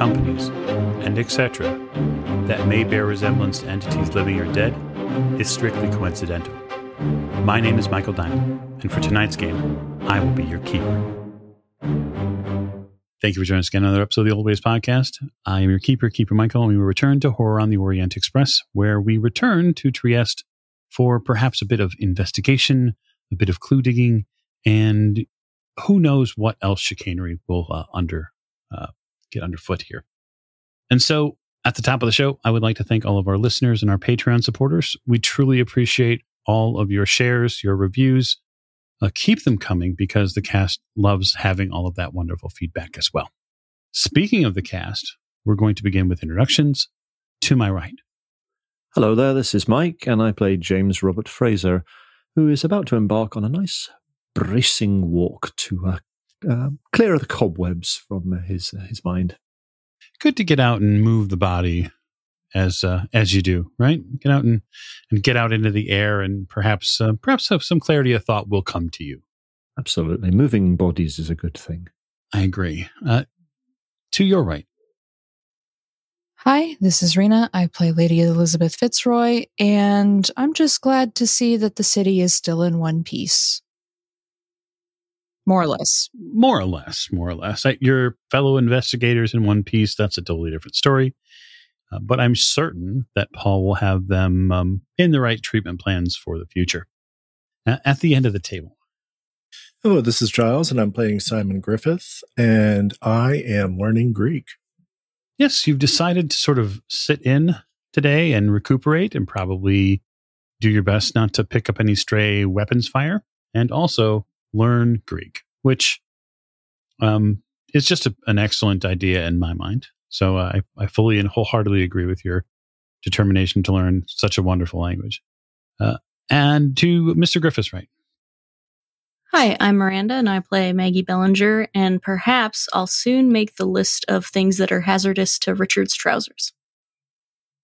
companies, and etc., that may bear resemblance to entities living or dead, is strictly coincidental. My name is Michael Diamond, and for tonight's game, I will be your keeper. Thank you for joining us again on another episode of the Old Ways Podcast. I am your keeper, Keeper Michael, and we will return to Horror on the Orient Express, where we return to Trieste for perhaps a bit of investigation, a bit of clue digging, and who knows what else chicanery will uh, under uh, get underfoot here. And so, at the top of the show, I would like to thank all of our listeners and our Patreon supporters. We truly appreciate all of your shares, your reviews. Uh, keep them coming because the cast loves having all of that wonderful feedback as well. Speaking of the cast, we're going to begin with introductions. To my right. Hello there, this is Mike, and I play James Robert Fraser, who is about to embark on a nice, bracing walk to uh, uh, clear of the cobwebs from his uh, his mind. Good to get out and move the body as uh, as you do, right? Get out and, and get out into the air, and perhaps uh, perhaps have some clarity of thought will come to you. Absolutely, moving bodies is a good thing. I agree. Uh, to your right. Hi, this is Rena. I play Lady Elisabeth Fitzroy, and I'm just glad to see that the city is still in one piece. More or less. More or less. More or less. Your fellow investigators in one piece, that's a totally different story. Uh, but I'm certain that Paul will have them um, in the right treatment plans for the future. Uh, at the end of the table. Hello, this is Giles, and I'm playing Simon Griffith, and I am learning Greek. Yes, you've decided to sort of sit in today and recuperate and probably do your best not to pick up any stray weapons fire and also learn Greek, which um, is just a, an excellent idea in my mind. So uh, I, I fully and wholeheartedly agree with your determination to learn such a wonderful language. Uh, and to Mr. Griffiths, right? Hi, I'm Miranda and I play Maggie Bellinger, and perhaps I'll soon make the list of things that are hazardous to Richard's trousers.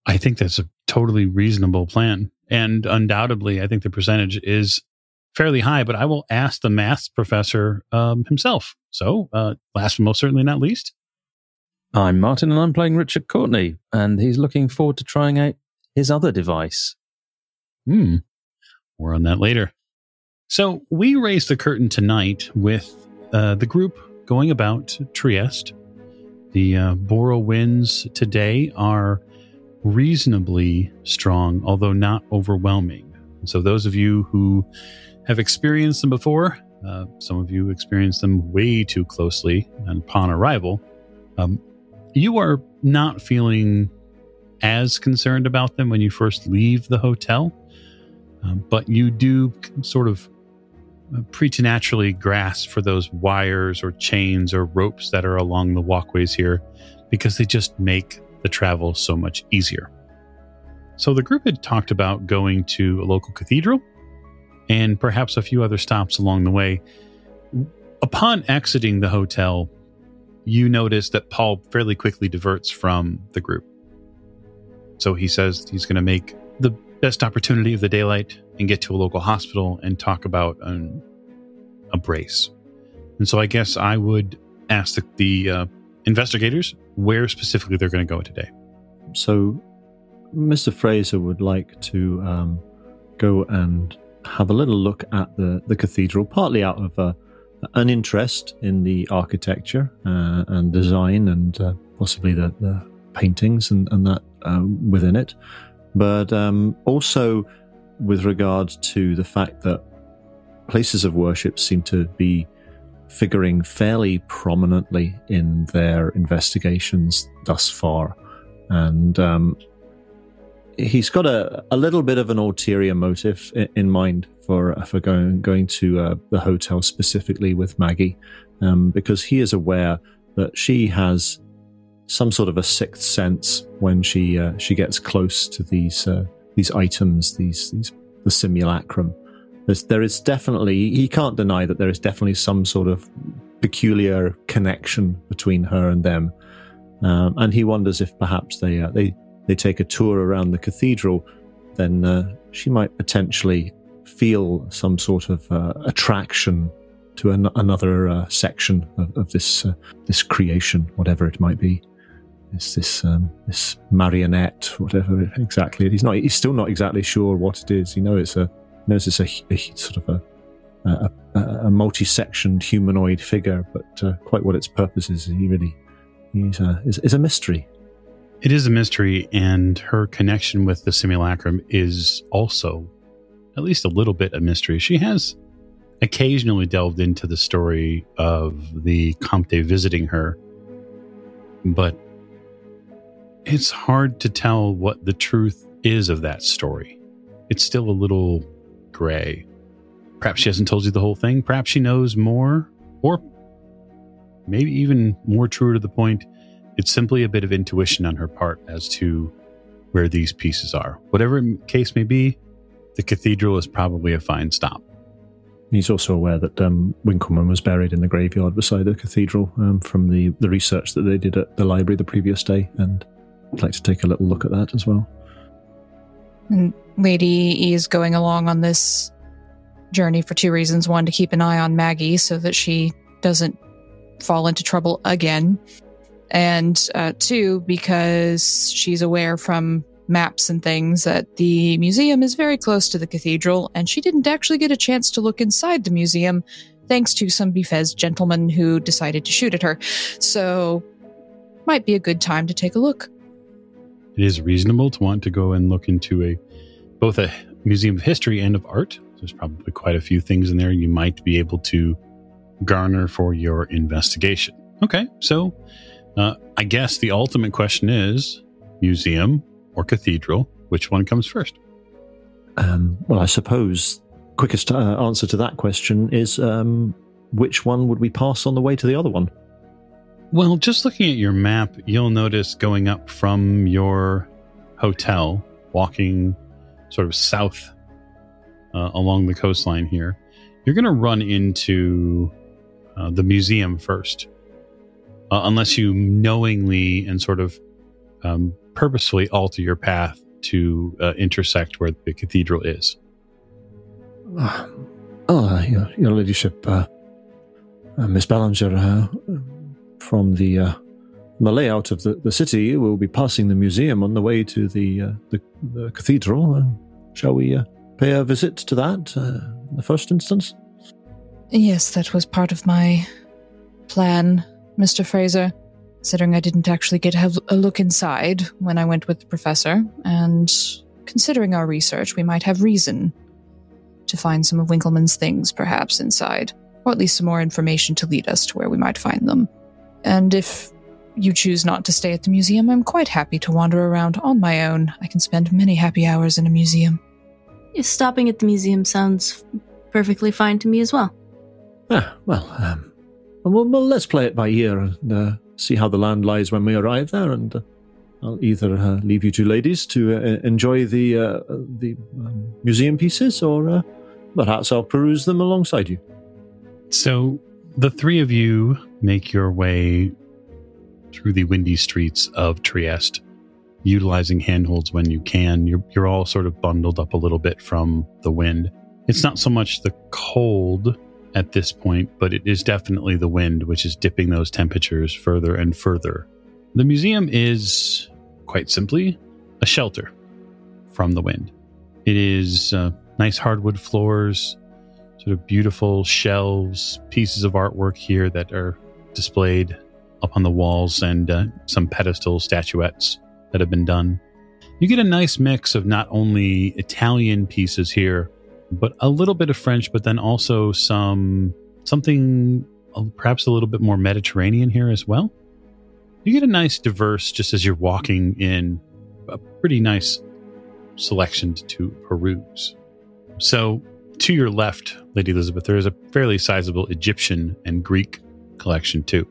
I think that's a totally reasonable plan. And undoubtedly, I think the percentage is fairly high, but I will ask the math professor um, himself. So, uh, last but most certainly not least, I'm Martin and I'm playing Richard Courtenay, and he's looking forward to trying out his other device. Hmm. More on that later. So we raise the curtain tonight with uh, the group going about Trieste. The uh, Bora winds today are reasonably strong, although not overwhelming. So those of you who have experienced them before, uh, some of you experienced them way too closely and upon arrival. Um, you are not feeling as concerned about them when you first leave the hotel, um, but you do sort of uh, preternaturally grasp for those wires or chains or ropes that are along the walkways here because they just make the travel so much easier. So the group had talked about going to a local cathedral and perhaps a few other stops along the way. Upon exiting the hotel, you notice that Paul fairly quickly diverts from the group. So he says he's going to make the best opportunity of the daylight and get to a local hospital and talk about an, a brace. And so I guess I would ask the, the uh, investigators where specifically they're going to go today. So Mr. Fraser would like to um, go and have a little look at the, the cathedral, partly out of a an interest in the architecture uh, and design and uh, possibly the, the, paintings and, and that uh, within it, but um, also with regard to the fact that places of worship seem to be figuring fairly prominently in their investigations thus far. And um, he's got a, a little bit of an ulterior motive in, in mind for for going going to uh, the hotel specifically with Maggie, um, because he is aware that she has some sort of a sixth sense when she uh, she gets close to these uh, these items, these these the simulacrum. There's, there is definitely he can't deny that there is definitely some sort of peculiar connection between her and them, um, and he wonders if perhaps they uh, they they take a tour around the cathedral, then uh, she might potentially feel some sort of uh, attraction to an- another uh, section of, of this uh, this creation, whatever it might be. It's this um, this marionette, whatever it exactly. He's not. He's still not exactly sure what it is. He knows it's a knows it's a, a sort of a a, a, a multi-sectioned humanoid figure, but uh, quite what its purpose is, he really he's a, is, is a mystery. It is a mystery, and her connection with the simulacrum is also at least a little bit a mystery. She has occasionally delved into the story of the Comte visiting her, but it's hard to tell what the truth is of that story. It's still a little gray. Perhaps she hasn't told you the whole thing. Perhaps she knows more, or maybe even more true to the point, it's simply a bit of intuition on her part as to where these pieces are. Whatever case may be, the cathedral is probably a fine stop. He's also aware that um, Winckelmann was buried in the graveyard beside the cathedral um, from the, the research that they did at the library the previous day, and I'd like to take a little look at that as well. And Lady E is going along on this journey for two reasons. One, to keep an eye on Maggie so that she doesn't fall into trouble again. And uh, two, because she's aware from maps and things that the museum is very close to the cathedral, and she didn't actually get a chance to look inside the museum thanks to some Bifez gentleman who decided to shoot at her. So, might be a good time to take a look. It is reasonable to want to go and look into a both a museum of history and of art. There's probably quite a few things in there you might be able to garner for your investigation. Okay, so uh, I guess the ultimate question is museum or cathedral? Which one comes first? Um, well, I suppose quickest uh, answer to that question is um, which one would we pass on the way to the other one? Well, just looking at your map, you'll notice going up from your hotel, walking sort of south uh, along the coastline here, you're going to run into uh, the museum first. Uh, unless you knowingly and sort of um, purposefully alter your path to uh, intersect where the cathedral is. Uh, oh, your, your ladyship, uh, uh Miss Ballinger, uh, from the uh, the layout of the, the city, we'll be passing the museum on the way to the the, the, cathedral. shall we pay a visit to that in the first instance? Yes, that was part of my plan, Mr. Fraser considering I didn't actually get a look inside when I went with the professor, and considering our research, we might have reason to find some of Winckelmann's things perhaps inside, or at least some more information to lead us to where we might find them. And if you choose not to stay at the museum, I'm quite happy to wander around on my own. I can spend many happy hours in a museum. Stopping at the museum sounds perfectly fine to me as well. Ah, well, um, well, well let's play it by ear and uh, see how the land lies when we arrive there, and uh, I'll either uh, leave you two ladies to uh, enjoy the uh, the um, museum pieces, or uh, perhaps I'll peruse them alongside you. So the three of you make your way through the windy streets of Trieste, utilizing handholds when you can. You're you're all sort of bundled up a little bit from the wind. It's not so much the cold at this point, but it is definitely the wind which is dipping those temperatures further and further. The museum is quite simply a shelter from the wind. It is uh, nice hardwood floors, sort of beautiful shelves, pieces of artwork here that are displayed up on the walls, and uh, some pedestal statuettes that have been done. You get a nice mix of not only Italian pieces here, but a little bit of French, but then also some something perhaps a little bit more Mediterranean here as well. You get a nice diverse, just as you're walking in, a pretty nice selection to peruse. So, to your left, Lady Elisabeth, there is a fairly sizable Egyptian and Greek collection too.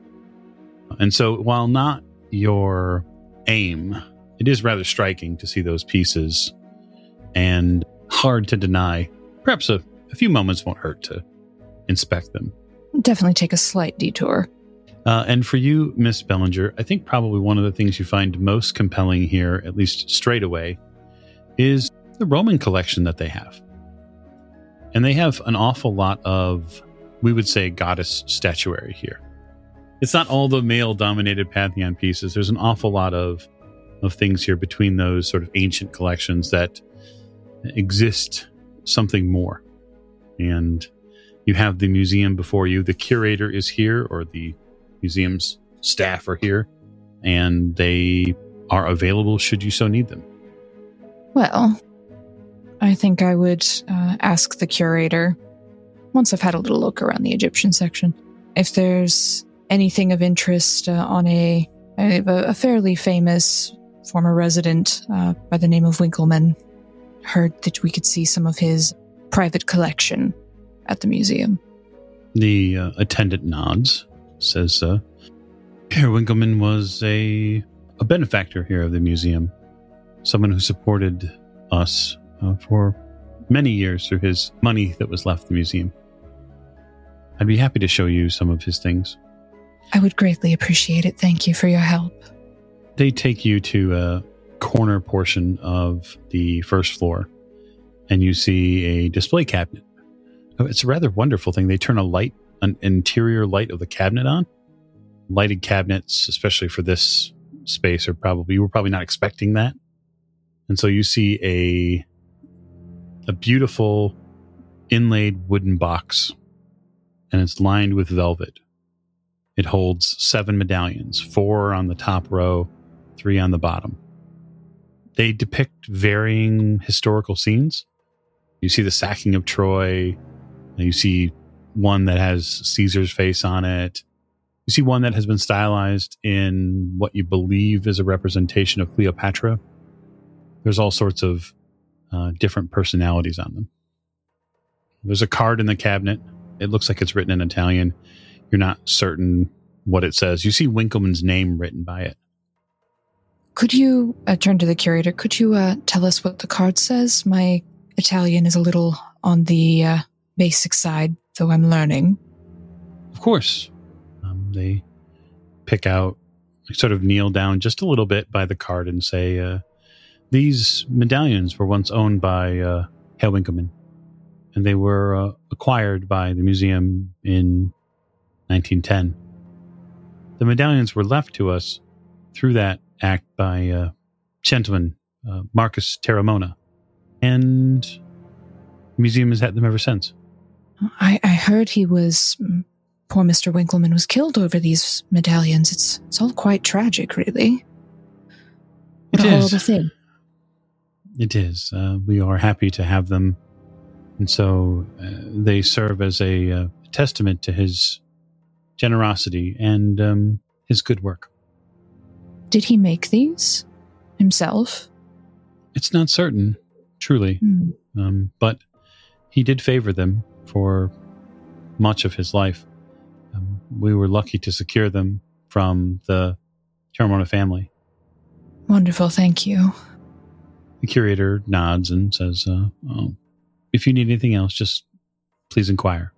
And so, while not your aim, it is rather striking to see those pieces and hard to deny. Perhaps a, a few moments won't hurt to inspect them. Definitely take a slight detour. Uh, and for you, Miss Bellinger, I think probably one of the things you find most compelling here, at least straight away, is the Roman collection that they have. And they have an awful lot of, we would say, goddess statuary here. It's not all the male dominated Pantheon pieces. There's an awful lot of, of things here between those sort of ancient collections that exist something more. And you have the museum before you. The curator is here, or the museum's staff are here, and they are available should you so need them. Well, I think I would uh, ask the curator, once I've had a little look around the Egyptian section, if there's anything of interest uh, on a, a, a fairly famous former resident uh, by the name of Winckelmann. Heard that we could see some of his private collection at the museum. The uh, attendant nods, says, uh, Herr Winckelmann was a, a benefactor here of the museum, someone who supported us uh, for many years through his money that was left the museum. I'd be happy to show you some of his things. I would greatly appreciate it. Thank you for your help. They take you to a corner portion of the first floor, and you see a display cabinet. Oh, it's a rather wonderful thing. They turn a light, an interior light of the cabinet on. Lighted cabinets, especially for this space, are probably you were probably not expecting that, and so you see a a beautiful inlaid wooden box, and it's lined with velvet. It holds seven medallions, four on the top row, three on the bottom. They depict varying historical scenes. You see the sacking of Troy. You see one that has Caesar's face on it. You see one that has been stylized in what you believe is a representation of Cleopatra. There's all sorts of uh, different personalities on them. There's a card in the cabinet. It looks like it's written in Italian. You're not certain what it says. You see Winckelmann's name written by it. Could you uh, turn to the curator? Could you uh, tell us what the card says? My Italian is a little on the uh, basic side, though I'm learning. Of course. Um, they pick out, sort of kneel down just a little bit by the card and say, uh, These medallions were once owned by uh, Winckelmann, and they were uh, acquired by the museum in 1910. The medallions were left to us through that act by a gentleman, uh, Marcus Terramona, and the museum has had them ever since. I, I heard he was mm, poor Mr. Winckelmann was killed over these medallions. It's it's all quite tragic, really. What It a is. horrible thing. It is. Uh, we are happy to have them, and so uh, they serve as a uh, testament to his generosity and um, his good work. Did he make these himself? It's not certain, truly, Hmm. um, but he did favor them for much of his life. Um, we were lucky to secure them from the Terramona family. Wonderful, thank you. The curator nods and says, uh, oh, "If you need anything else, just please inquire."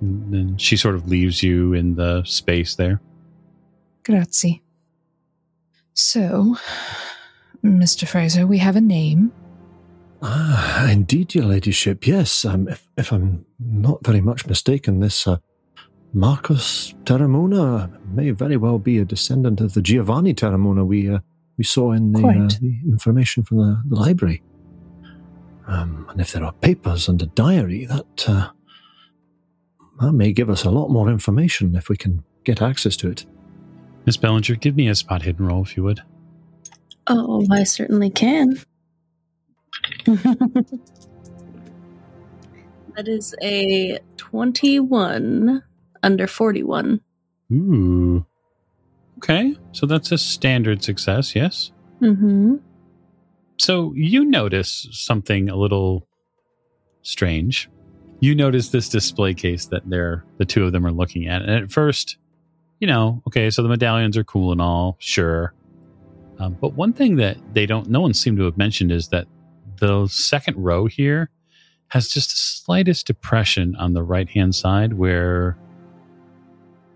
And then she sort of leaves you in the space there. Grazie. So, Mr. Fraser, we have a name. Ah, indeed, your ladyship. Yes, um, if, if I'm not very much mistaken, this uh, Marcus Terramona may very well be a descendant of the Giovanni Terramona we uh, we saw in the, uh, the information from the, the library. Um, and if there are papers and a diary, that uh, that may give us a lot more information if we can get access to it. Miss Bellinger, give me a spot hidden roll if you would. Oh, I certainly can. that is a 21 under 41. Ooh. Okay, so that's a standard success, yes? Mm-hmm. So you notice something a little strange. You notice this display case that they're the two of them are looking at, and at first you know, okay, so the medallions are cool and all, sure. Um, but one thing that they don't, no one seemed to have mentioned is that the second row here has just the slightest depression on the right hand side where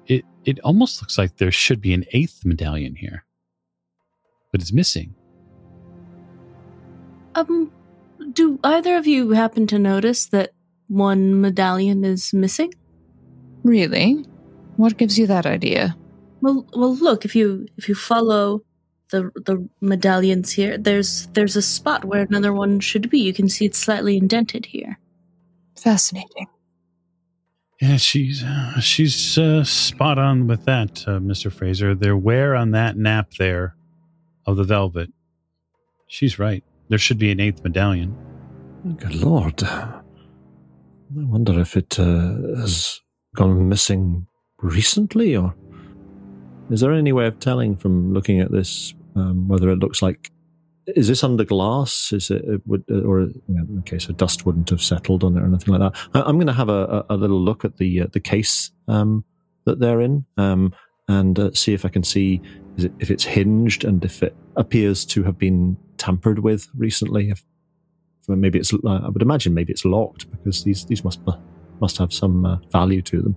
it it almost looks like there should be an eighth medallion here, but it's missing. Um, do either of you happen to notice that one medallion is missing? Really? What gives you that idea? Well, well, look if you if you follow the the medallions here, there's there's a spot where another one should be. You can see it's slightly indented here. Fascinating. Yeah, she's uh, she's uh, spot on with that, uh, Mister Fraser. Their wear on that nap there of the velvet. She's right. There should be an eighth medallion. Good lord. I wonder if it uh, has gone missing recently, or is there any way of telling from looking at this um, whether it looks like is this under glass? Is it, it would, or yeah, okay, so dust wouldn't have settled on it or anything like that. I, am going to have a, a, a, little look at the uh, the case um, that they're in um, and uh, see if I can see it, if it's hinged and if it appears to have been tampered with recently. If maybe it's, uh, I would imagine maybe it's locked because these these must must have some uh, value to them.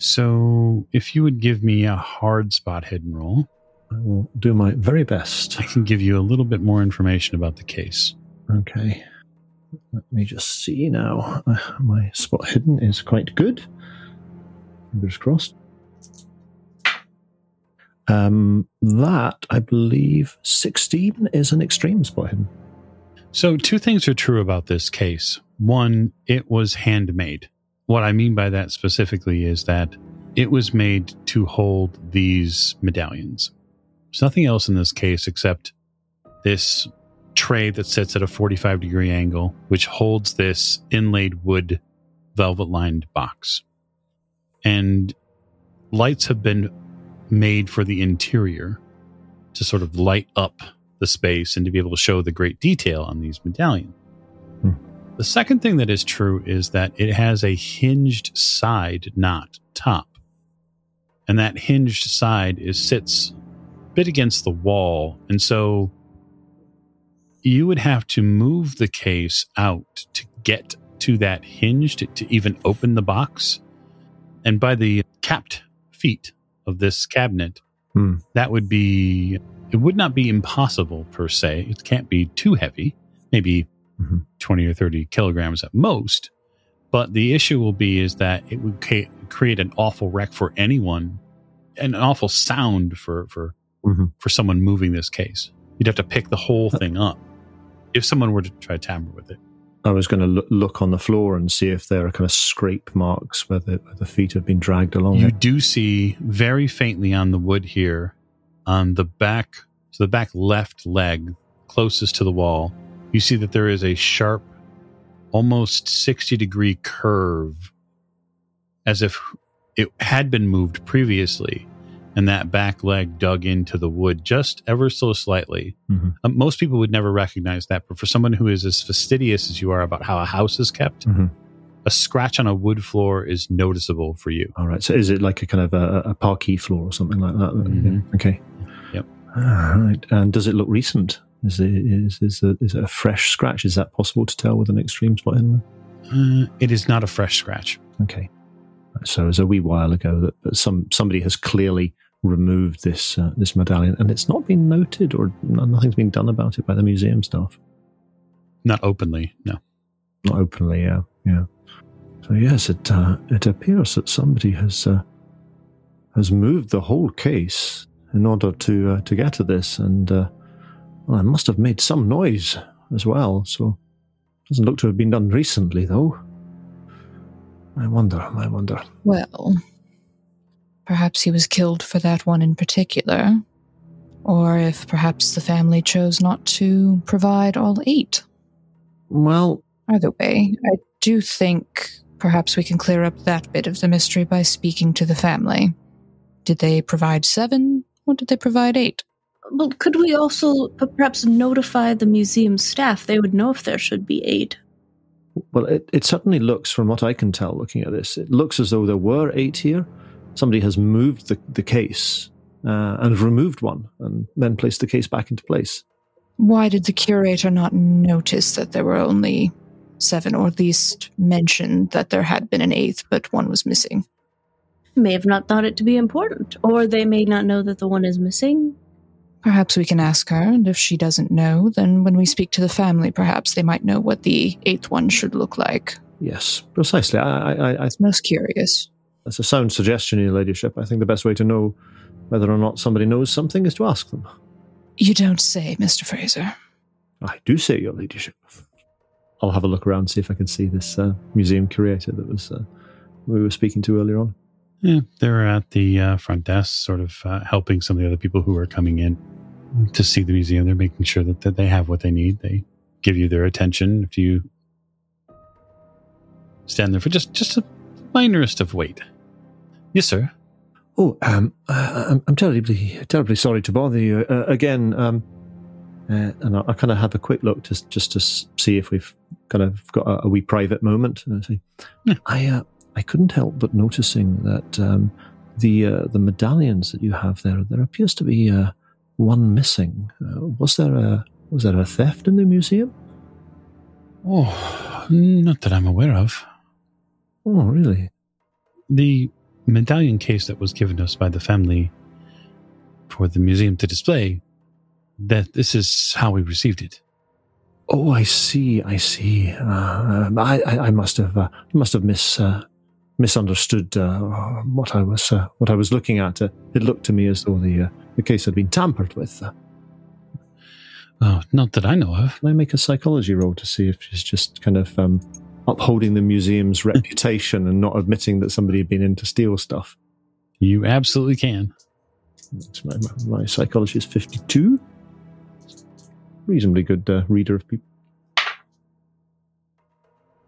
So, if you would give me a hard spot hidden roll. I will do my very best. I can give you a little bit more information about the case. Okay. Let me just see now. Uh, my spot hidden is quite good. Fingers crossed. Um, that, I believe, 16 is an extreme spot hidden. So, two things are true about this case. One, it was handmade. What I mean by that specifically is that it was made to hold these medallions. There's nothing else in this case except this tray that sits at a 45 degree angle, which holds this inlaid wood velvet lined box. And lights have been made for the interior to sort of light up the space and to be able to show the great detail on these medallions. Hmm. The second thing that is true is that it has a hinged side, not top. And that hinged side is sits bit against the wall. And so you would have to move the case out to get to that hinge to, to even open the box. And by the capped feet of this cabinet, hmm. that would be, it would not be impossible per se. It can't be too heavy, maybe mm-hmm. 20 or 30 kilograms at most. But the issue will be is that it would ca- create an awful wreck for anyone, and an awful sound for, for mm-hmm. for someone moving this case. You'd have to pick the whole thing up if someone were to try to tamper with it. I was going to look on the floor and see if there are kind of scrape marks where the, where the feet have been dragged along. You it. do see very faintly on the wood here, on the back, so the back left leg closest to the wall, you see that there is a sharp, almost 60 degree curve as if it had been moved previously and that back leg dug into the wood just ever so slightly. Mm-hmm. Um, most people would never recognize that, but for someone who is as fastidious as you are about how a house is kept, mm-hmm. a scratch on a wood floor is noticeable for you. All right. So is it like a kind of a, a parquet floor or something like that? Mhm. Okay. Yep. All right. And does it look recent? Is it is is it, is it a fresh scratch? Is that possible to tell with an extreme spot in? Uh, it is not a fresh scratch. Okay. So it was a wee while ago that, that some somebody has clearly removed this uh, this medallion, and it's not been noted or nothing's been done about it by the museum staff. Not openly, no. Not openly, yeah, yeah. So yes, it uh, it appears that somebody has uh, has moved the whole case in order to uh, to get to this, and uh, well, it must have made some noise as well. So doesn't look to have been done recently, though. I wonder. I wonder. Well, perhaps he was killed for that one in particular. Or if perhaps the family chose not to provide all eight. Well, Either way, I do think perhaps we can clear up that bit of the mystery by speaking to the family. Did they provide seven, or did they provide eight? Well, could we also perhaps notify the museum staff? They would know if there should be eight. Well, it, it certainly looks, from what I can tell looking at this, it looks as though there were eight here, somebody has moved the, the case uh, and removed one and then placed the case back into place. Why did the curator not notice that there were only seven, or at least mention that there had been an eighth, but one was missing? May have not thought it to be important, or they may not know that the one is missing. Perhaps we can ask her, and if she doesn't know, then when we speak to the family, perhaps they might know what the eighth one should look like. Yes, precisely. I, I, I, It's most curious. that's a sound suggestion, Your Ladyship. I think the best way to know whether or not somebody knows something is to ask them. You don't say, Mr. Fraser. I do say, Your Ladyship. I'll have a look around, see if I can see this uh, museum curator that was uh, we were speaking to earlier on. Yeah, they're at the uh, front desk, sort of uh, helping some of the other people who are coming in to see the museum. They're making sure that, that they have what they need. They give you their attention if you stand there for just just a minorest of wait. Yes, sir. Oh, um, uh, I'm, I'm terribly, terribly sorry to bother you uh, again. Um, uh, and I, I kind of have a quick look just, just to see if we've kind of got a, a wee private moment. I say, Yeah. I, uh, I couldn't help but noticing that um, the uh, the medallions that you have there, there appears to be uh, one missing. Uh, was there a was there a theft in the museum? Oh, not that I'm aware of. Oh, really? The medallion case that was given us by the family for the museum to display, that this is how we received it. Oh, I see. I see. Uh, um, I, I, I must have, uh, must have mis, uh, misunderstood uh, what I was, uh, what I was looking at. Uh, it looked to me as though the, uh, the case had been tampered with. Uh, Oh, not that I know of. can I make a psychology roll to see if she's just kind of um, upholding the museum's reputation and not admitting that somebody had been in to steal stuff? You absolutely can. My, my, my psychology is fifty-two. Reasonably good uh, reader of people.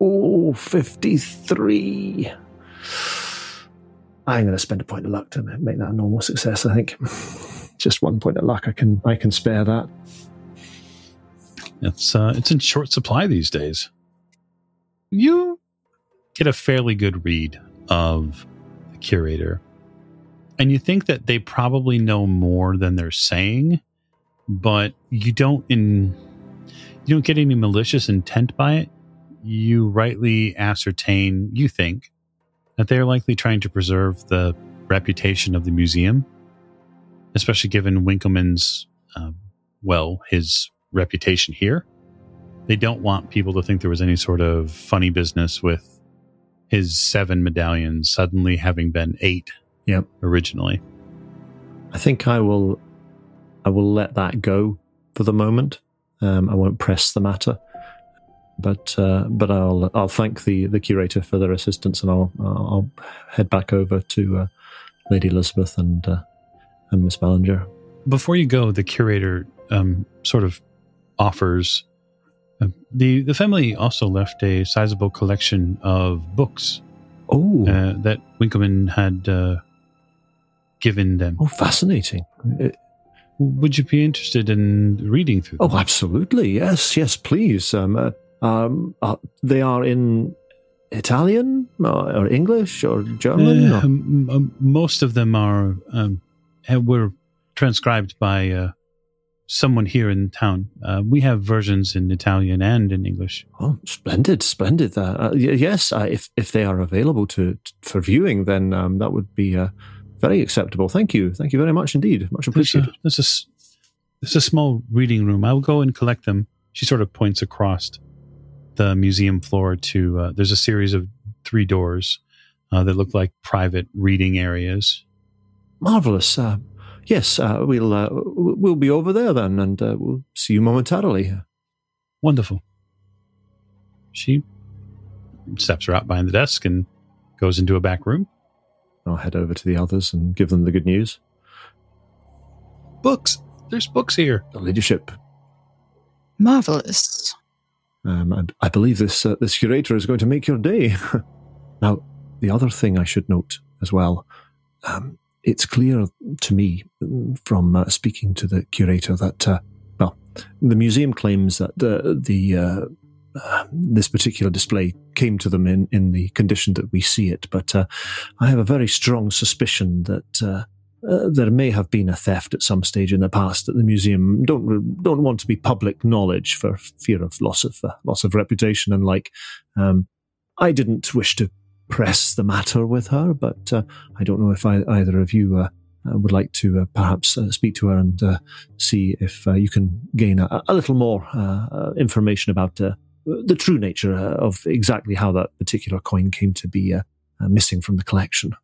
Oh, 53. I'm going to spend a point of luck to make that a normal success. I think just one point of luck. I can I can spare that. It's uh, it's in short supply these days. You get a fairly good read of the curator, and you think that they probably know more than they're saying, but you don't in you don't get any malicious intent by it. You rightly ascertain, you think, that they're likely trying to preserve the reputation of the museum, especially given Winckelmann's, uh, well, his reputation here. They don't want people to think there was any sort of funny business with his seven medallions suddenly having been eight Yep. originally. I think I will I will let that go for the moment. Um, I won't press the matter, but uh, but I'll I'll thank the, the curator for their assistance, and I'll I'll head back over to uh, Lady Elisabeth and uh, and Miss Ballinger. Before you go, the curator um, sort of offers. Uh, the The family also left a sizable collection of books Oh, uh, that Winckelmann had uh, given them. oh, fascinating! Uh, Would you be interested in reading through them? Oh, absolutely. Yes, yes, please. Um, uh, um, uh, they are in Italian or, or English or German. Uh, or- most of them are um, uh, were transcribed by uh, someone here in town. Uh, we have versions in Italian and in English. Oh, splendid, splendid. Uh, uh, y- yes, uh, if if they are available to, to for viewing, then um, that would be uh, very acceptable. Thank you, thank you very much indeed. Much There's a, appreciated. there's, a, s- there's a small reading room. I'll go and collect them. She sort of points across the museum floor to. Uh, there's a series of three doors uh, that look like private reading areas. Marvelous. Uh, yes, uh, we'll uh, we'll be over there then, and uh, we'll see you momentarily. Wonderful. She steps her out behind the desk and goes into a back room. I'll head over to the others and give them the good news. Books. There's books here. The leadership. Marvelous. Um, and I believe this uh, this curator is going to make your day. now, the other thing I should note as well, um, it's clear to me from uh, speaking to the curator that uh, well, the museum claims that the the uh, uh, this particular display came to them in, in the condition that we see it. But uh, I have a very strong suspicion that uh, there may have been a theft at some stage in the past that the museum don't don't want to be public knowledge for fear of loss of uh, loss of reputation and like. Um, I didn't wish to press the matter with her, but uh, I don't know if I, either of you uh, uh, would like to perhaps speak to her and see if you can gain a, a little more information about the true nature of exactly how that particular coin came to be missing from the collection.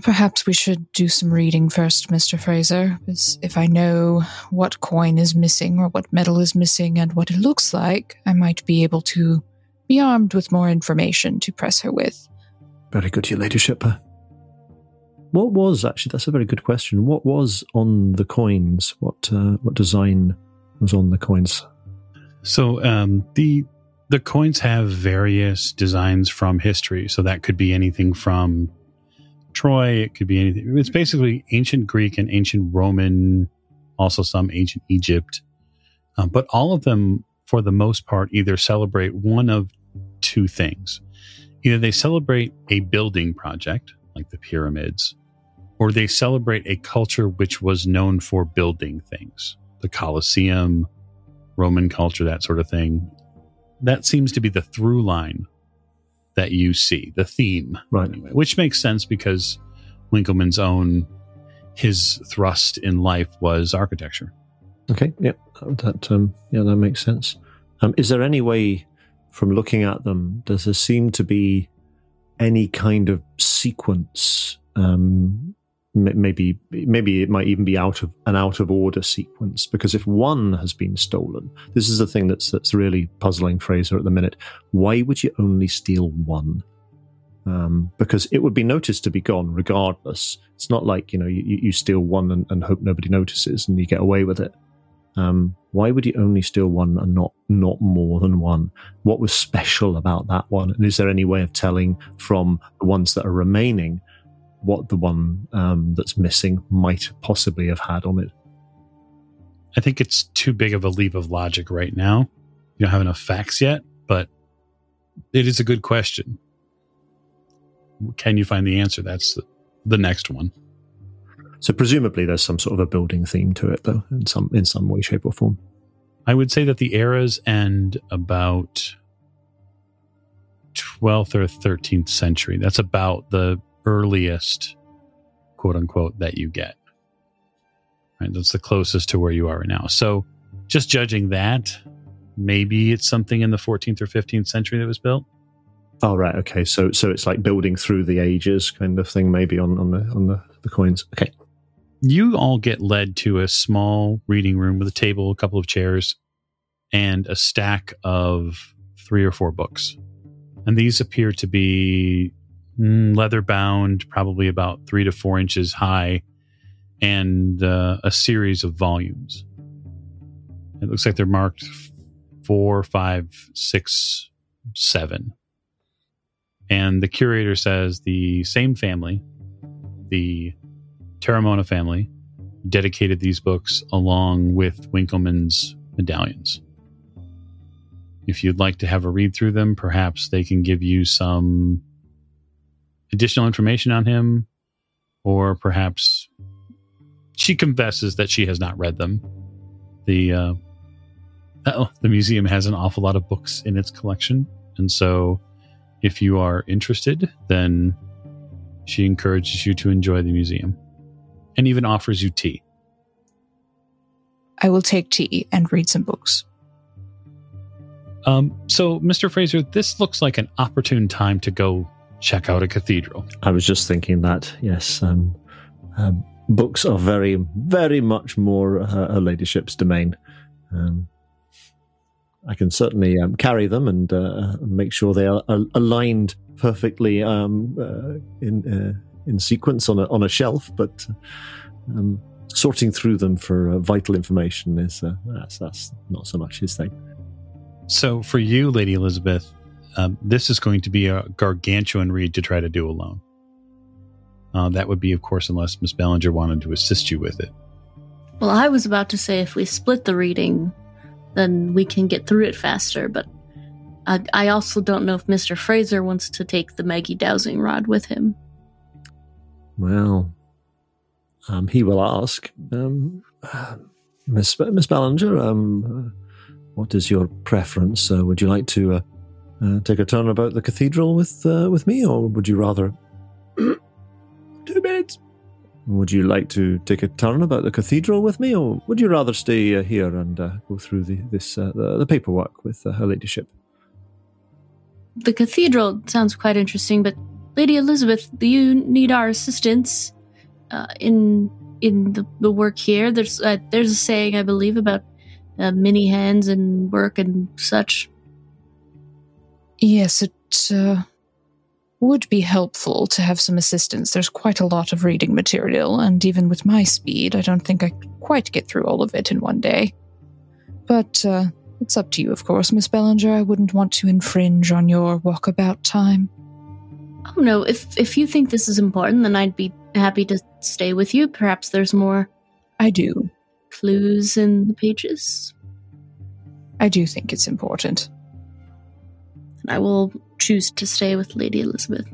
Perhaps we should do some reading first, Mr. Fraser, because if I know what coin is missing or what metal is missing and what it looks like, I might be able to be armed with more information to press her with. Very good, Your Ladyship. What was actually? That's a very good question. What was on the coins? What uh, what design was on the coins? So um, the the coins have various designs from history. So that could be anything from Troy. It could be anything. It's basically ancient Greek and ancient Roman, also some ancient Egypt. Um, but all of them, for the most part, either celebrate one of two things. Either they celebrate a building project, like the pyramids, or they celebrate a culture which was known for building things, the Colosseum, Roman culture, that sort of thing. That seems to be the through line that you see, the theme, right? Anyway, which makes sense because Winckelmann's own his thrust in life was architecture. Okay, yeah, that um, yeah, that makes sense. Um, is there any way, from looking at them, does there seem to be any kind of sequence um, maybe maybe it might even be out of an out of order sequence because if one has been stolen this is the thing that's that's really puzzling fraser at the minute why would you only steal one? Um, because it would be noticed to be gone regardless. It's not like you know you, you steal one and, and, hope nobody notices and you get away with it. Um, why would you only steal one and not not more than one? What was special about that one? And is there any way of telling from the ones that are remaining what the one um, that's missing might possibly have had on it. I think it's too big of a leap of logic right now. You don't have enough facts yet, but it is a good question. Can you find the answer? That's the, the next one. So presumably there's some sort of a building theme to it though in some in some way shape or form. I would say that the eras end about 12th or 13th century. That's about the earliest quote unquote that you get. Right? That's the closest to where you are right now. So just judging that, maybe it's something in the 14th or 15th century that was built. Oh right, okay. So so it's like building through the ages kind of thing, maybe on, on the on the, the coins. Okay. You all get led to a small reading room with a table, a couple of chairs, and a stack of three or four books. And these appear to be leather bound, probably about three to four inches high, and uh, a series of volumes. It looks like they're marked four, five, six, seven. And the curator says the same family, the Terramona family, dedicated these books along with Winckelmann's medallions. If you'd like to have a read through them, perhaps they can give you some additional information on him, or perhaps she confesses that she has not read them. The uh, oh, the museum has an awful lot of books in its collection, and so if you are interested, then she encourages you to enjoy the museum, and even offers you tea. I will take tea and read some books. Um, so, Mr. Fraser, this looks like an opportune time to go check out a cathedral. I was just thinking that, yes. Um, uh, books are very, very much more uh, her ladyship's domain. Um, I can certainly um, carry them and uh, make sure they are aligned perfectly um, uh, in uh, in sequence on a on a shelf. But um, sorting through them for uh, vital information is that's, that's not so much his thing. So, for you, Lady Elisabeth, um, this is going to be a gargantuan read to try to do alone. Uh, that would be, of course, unless Miss Bellinger wanted to assist you with it. Well, I was about to say if we split the reading, then we can get through it faster, but Uh, I also don't know if Mr. Fraser wants to take the Maggie dowsing rod with him. Well, um, he will ask. Um, uh, Miss Miss Ballinger, um, uh, what is your preference? Uh, would you like to uh, take a turn about the cathedral with uh, with me, or would you rather Two beds. would you like to take a turn about the cathedral with me, or would you rather stay uh, here and uh, go through the this uh, the, the paperwork with uh, her ladyship? The cathedral sounds quite interesting, but Lady Elisabeth, do you need our assistance uh, in in the, the work here? There's uh, there's a saying I believe about uh, many hands and work and such. Yes, it uh, would be helpful to have some assistance. There's quite a lot of reading material, and even with my speed, I don't think I could quite get through all of it in one day. But uh, it's up to you, of course, Miss Bellinger. I wouldn't want to infringe on your walkabout time. Oh no, if if you think this is important, then I'd be happy to stay with you. Perhaps there's more I do. clues in the pages. I do think it's important. I will choose to stay with Lady Elisabeth.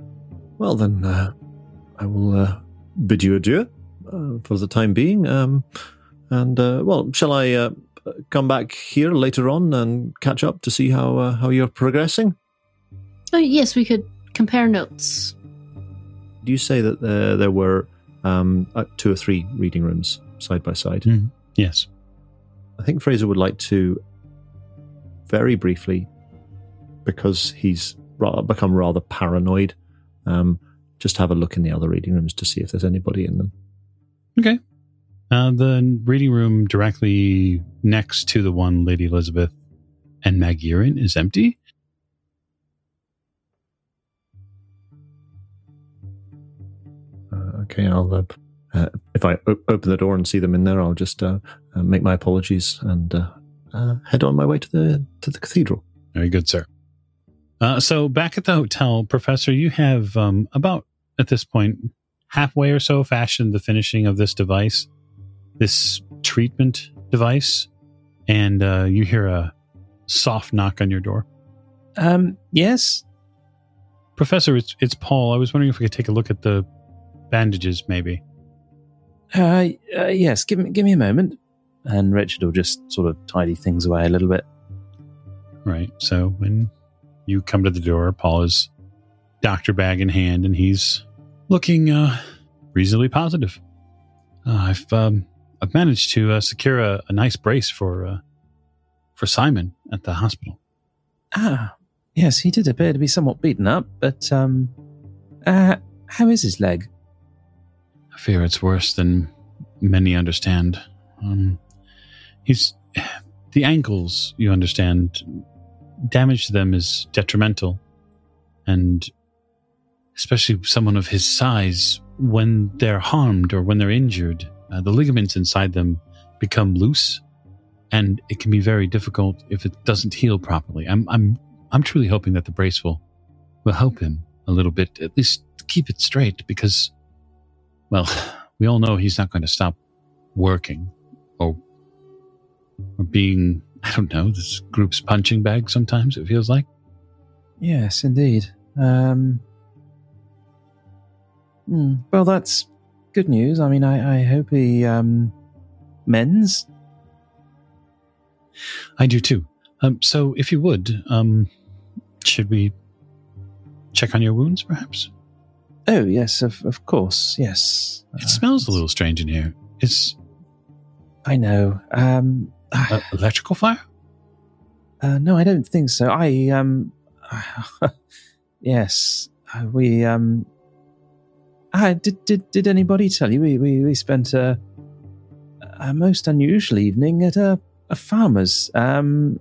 Well, then uh, I will uh, bid you adieu uh, for the time being. Um, and uh, well, shall I uh, come back here later on and catch up to see how uh, how you're progressing? Oh, yes, we could compare notes. Do you say that there, there were um, uh, two or three reading rooms side by side? Mhm. Yes. I think Fraser would like to very briefly, because he's become rather paranoid, um, just have a look in the other reading rooms to see if there's anybody in them. Okay. Uh, the reading room directly next to the one Lady Elisabeth and Maggie are in is empty. Uh, okay, I'll. Uh, uh, if I o- open the door and see them in there, I'll just uh, uh, make my apologies and uh, uh, head on my way to the to the cathedral. Very good, sir. Uh, so back at the hotel, Professor, you have um, about at this point halfway or so fashioned the finishing of this device, this treatment device, and uh, you hear a soft knock on your door. Um, yes. Professor, it's it's Paul. I was wondering if we could take a look at the bandages, maybe. Uh, uh, yes. Give me give me a moment, and Richard will just sort of tidy things away a little bit. Right. So when you come to the door, Paul is doctor bag in hand, and he's looking uh, reasonably positive. Uh, I've um, I've managed to uh, secure a, a nice brace for uh, for Simon at the hospital. Ah, yes. He did appear to be somewhat beaten up, but um, uh, how is his leg? I fear it's worse than many understand. Um, he's the ankles. You understand, damage to them is detrimental, and especially someone of his size, when they're harmed or when they're injured, uh, the ligaments inside them become loose, and it can be very difficult if it doesn't heal properly. I'm I'm I'm truly hoping that the brace will will help him a little bit, at least keep it straight, because well, we all know he's not going to stop working or or being I don't know, this group's punching bag sometimes it feels like. Yes, indeed. Um, hmm, well, that's good news. I mean, I, I hope he um, mends. I do too. Um, so if you would, um, should we check on your wounds perhaps? Oh, yes, of, of course. Yes. It Uh, smells a little strange in here. It's I know. Um, uh, electrical fire? Uh, no, I don't think so. I um, yes, uh, we um, ah, did did did anybody tell you we we, we spent a a most unusual evening at a a farmer's um.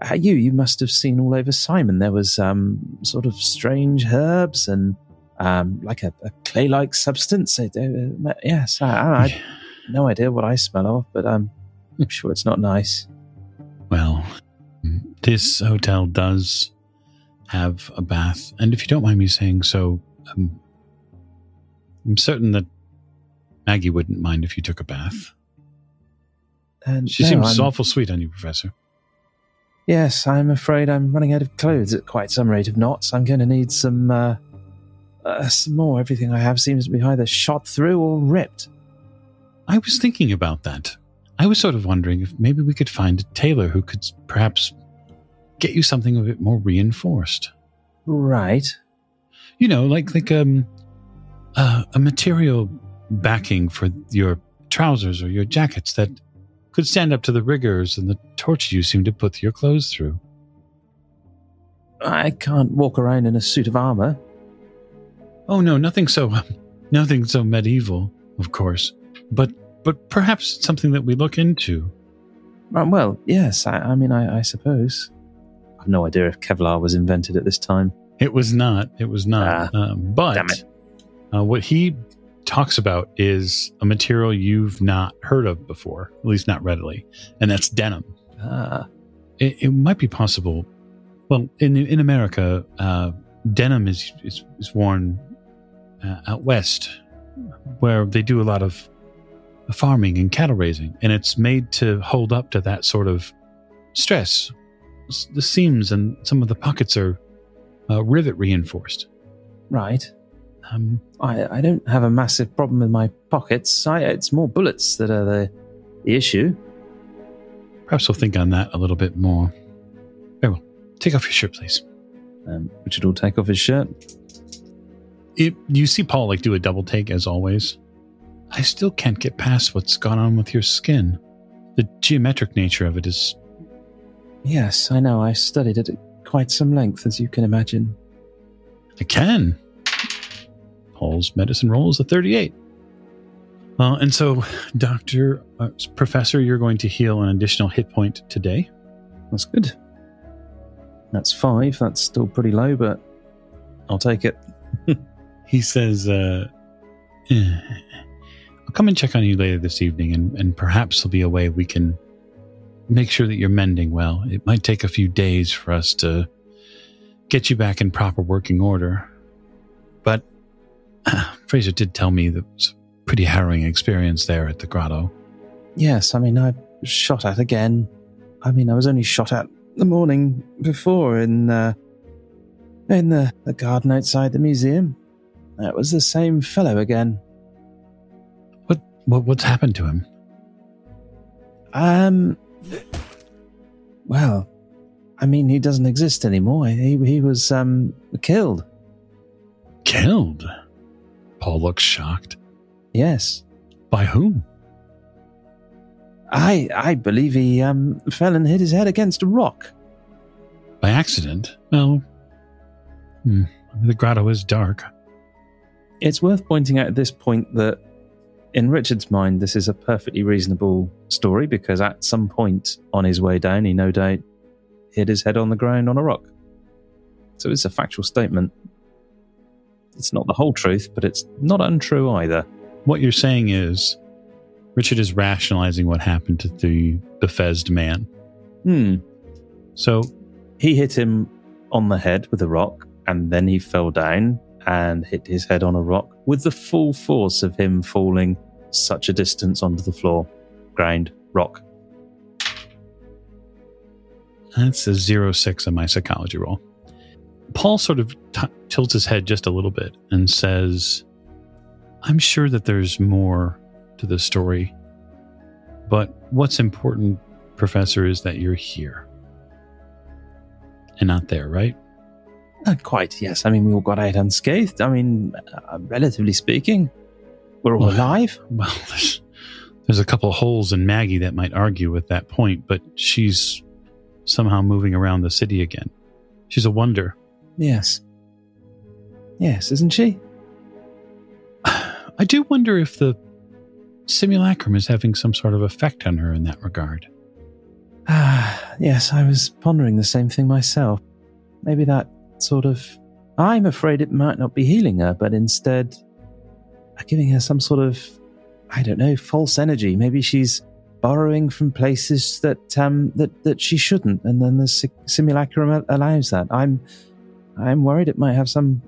Uh, you you must have seen all over Simon. There was um sort of strange herbs and um like a, a clay like substance. It, uh, yes, I, I, I no idea what I smell of, but I'm sure it's not nice. Well, this hotel does have a bath, and if you don't mind me saying so, um, I'm certain that Maggie wouldn't mind if you took a bath. And She no, seems I'm- awful sweet on you, Professor. Yes, I'm afraid I'm running out of clothes at quite some rate of knots. I'm going to need some, uh, uh, some more. Everything I have seems to be either shot through or ripped. I was thinking about that. I was sort of wondering if maybe we could find a tailor who could perhaps get you something a bit more reinforced. Right. You know, like like um uh, a material backing for your trousers or your jackets that could stand up to the rigors and the torture you seem to put your clothes through. I can't walk around in a suit of armor. Oh no, nothing so nothing so medieval, of course. But but perhaps something that we look into. Um, well, yes. I, I mean, I, I suppose. I have no idea if Kevlar was invented at this time. It was not. It was not. Ah, um, but. Uh, what he talks about is a material you've not heard of before, at least not readily, and that's denim. Ah, It, it might be possible. Well, in in America, uh, denim is is, is worn uh, out west, where they do a lot of farming and cattle raising, and it's made to hold up to that sort of stress. The seams and some of the pockets are uh, rivet reinforced. right. Um, I, I don't have a massive problem with my pockets. I, it's more bullets that are the, the issue. perhaps we'll think on that a little bit more. Very well. Take off your shirt, please. Um, Richard will take off his shirt. It, you see Paul like do a double take as always. I still can't get past what's gone on with your skin. The geometric nature of it is Yes, I know. I studied it at quite some length, as you can imagine. I can. Paul's medicine roll is a 38. Well, and so, Doctor, uh, Professor, you're going to heal an additional hit point today. That's good. That's five. That's still pretty low, but I'll take it. He says, uh, eh, I'll come and check on you later this evening, and, and perhaps there'll be a way we can make sure that you're mending well. It might take a few days for us to get you back in proper working order. But Fraser did tell me that it was a pretty harrowing experience there at the grotto. Yes, I mean, I shot at again. I mean, I was only shot at the morning before in uh, in the, the garden outside the museum. That was the same fellow again. What, what what's happened to him? Um, well, I mean, he doesn't exist anymore. He he was um killed. Killed? Paul looks shocked. Yes, By whom? I I believe he um fell and hit his head against a rock. By accident? Well, hmm, the grotto is dark. It's worth pointing out at this point that in Richard's mind, this is a perfectly reasonable story because at some point on his way down, he no doubt hit his head on the ground on a rock. So it's a factual statement. It's not the whole truth, but it's not untrue either. What you're saying is Richard is rationalizing what happened to the Bethesda man. Hmm. So, He hit him on the head with a rock, and then he fell down and hit his head on a rock with the full force of him falling such a distance onto the floor. Ground, rock. that's a zero six on my psychology roll. Paul sort of t- tilts his head just a little bit and says, I'm sure that there's more to the story, but what's important, Professor, is that you're here and not there, right? Not quite, yes. I mean, we all got out unscathed. I mean, uh, relatively speaking, we're all alive. Well, there's, there's a couple of holes in Maggie that might argue with that point, but she's somehow moving around the city again. She's a wonder. Yes. Yes, isn't she? I do wonder if the simulacrum is having some sort of effect on her in that regard. Ah, yes, I was pondering the same thing myself. Maybe that sort of. I'm afraid it might not be healing her, but instead giving her some sort of, I don't know, false energy. Maybe she's borrowing from places that um that that she shouldn't, and then the simulacrum allows that. I'm I'm worried it might have some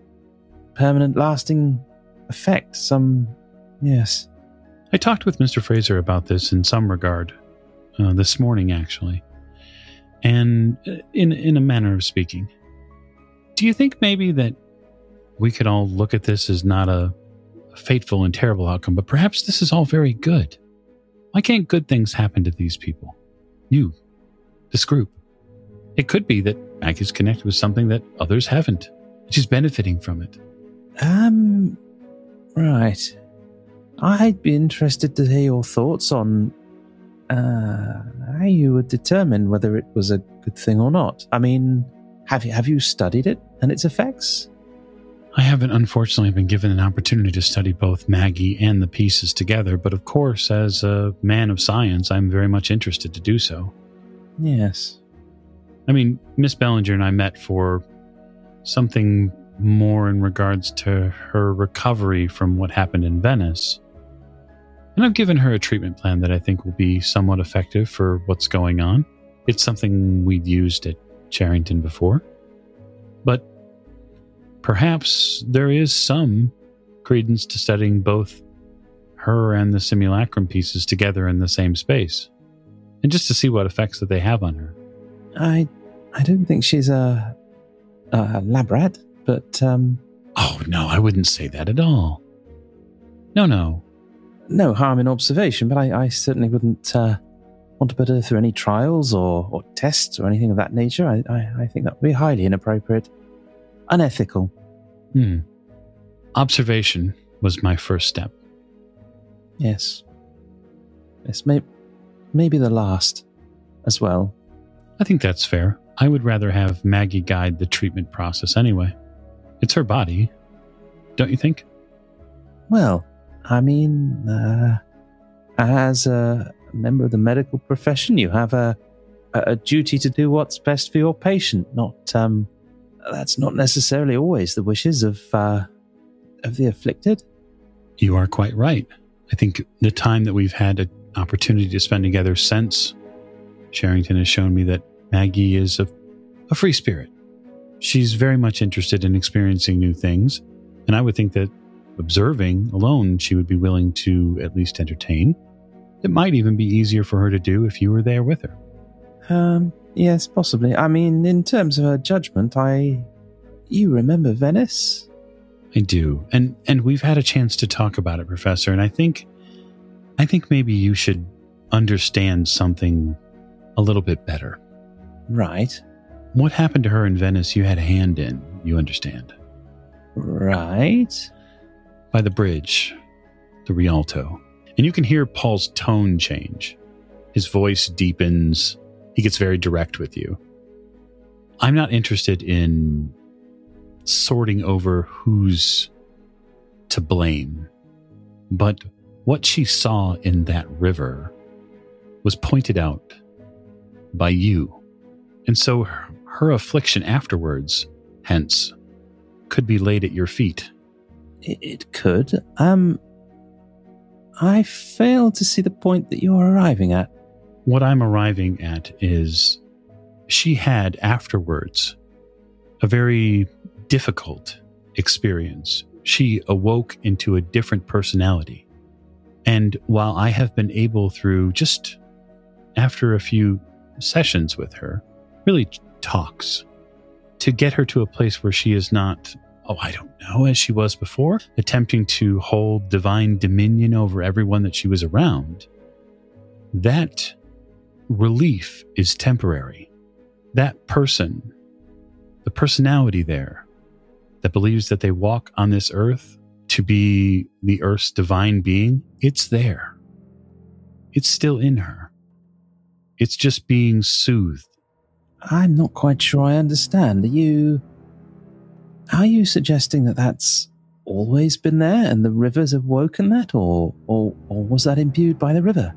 permanent, lasting effect. Some, yes. I talked with Mr. Fraser about this in some regard uh, this morning, actually. And uh, in in a manner of speaking, do you think maybe that we could all look at this as not a, fateful and terrible outcome, but perhaps this is all very good? Why can't good things happen to these people? You, this group. It could be that Maggie's connected with something that others haven't. She's benefiting from it. Um, right. I'd be interested to hear your thoughts on uh, how you would determine whether it was a good thing or not. I mean, have you have you studied it and its effects? I haven't unfortunately been given an opportunity to study both Maggie and the pieces together, but of course, as a man of science, I'm very much interested to do so. Yes. I mean, Miss Bellinger and I met for something more in regards to her recovery from what happened in Venice. And I've given her a treatment plan that I think will be somewhat effective for what's going on. It's something we'd used at Charrington before. But perhaps there is some credence to studying both her and the simulacrum pieces together in the same space. And just to see what effects that they have on her. I I don't think she's a a lab rat, but um Oh, no, I wouldn't say that at all. No, no. no harm in observation, but I, I certainly wouldn't uh, want to put her through any trials or, or tests or anything of that nature. I, I, I think that would be highly inappropriate, unethical. Hmm. Observation was my first step. Yes. Yes, may, maybe the last as well. I think that's fair. I would rather have Maggie guide the treatment process anyway. It's her body. Don't you think? Well, I mean, uh, as a member of the medical profession, you have a, a a duty to do what's best for your patient. Not um, that's not necessarily always the wishes of uh, of the afflicted. You are quite right. I think the time that we've had an opportunity to spend together since Sherrington has shown me that Maggie is a, a free spirit. She's very much interested in experiencing new things, and I would think that observing alone, she would be willing to at least entertain. It might even be easier for her to do if you were there with her. Um, yes, possibly. I mean, in terms of her judgment, I. You remember Venice? I do. And and we've had a chance to talk about it, Professor, and I think I think maybe you should understand something a little bit better. Right. What happened to her in Venice you had a hand in, you understand. Right. By the bridge, the Rialto. And you can hear Paul's tone change. His voice deepens. He gets very direct with you. I'm not interested in sorting over who's to blame, but what she saw in that river was pointed out by you. And so her, her affliction afterwards, hence, could be laid at your feet. It, could. Um. I fail to see the point that you're arriving at. What I'm arriving at is she had afterwards a very difficult experience. She awoke into a different personality. And while I have been able through just after a few sessions with her, really talks, to get her to a place where she is not, oh, I don't know, as she was before, attempting to hold divine dominion over everyone that she was around, that relief is temporary. That person, the personality there that believes that they walk on this earth to be the earth's divine being, it's there. It's still in her. It's just being soothed. I'm not quite sure I understand. Are you. Are you suggesting that that's always been there and the rivers have woken that, or, or, or was that imbued by the river?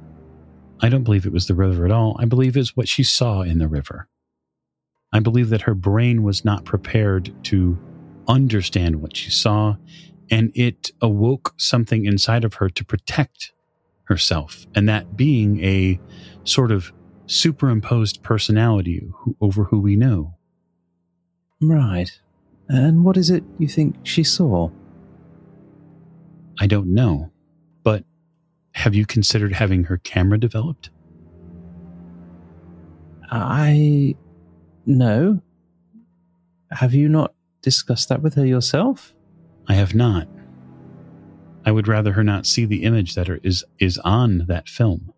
I don't believe it was the river at all. I believe it's what she saw in the river. I believe that her brain was not prepared to understand what she saw, and it awoke something inside of her to protect herself. And that being a sort of superimposed personality who, over who we know. Right. And what is it you think she saw? I don't know. But have you considered having her camera developed? I. No. Have you not discussed that with her yourself? I have not. I would rather her not see the image that is is on that film.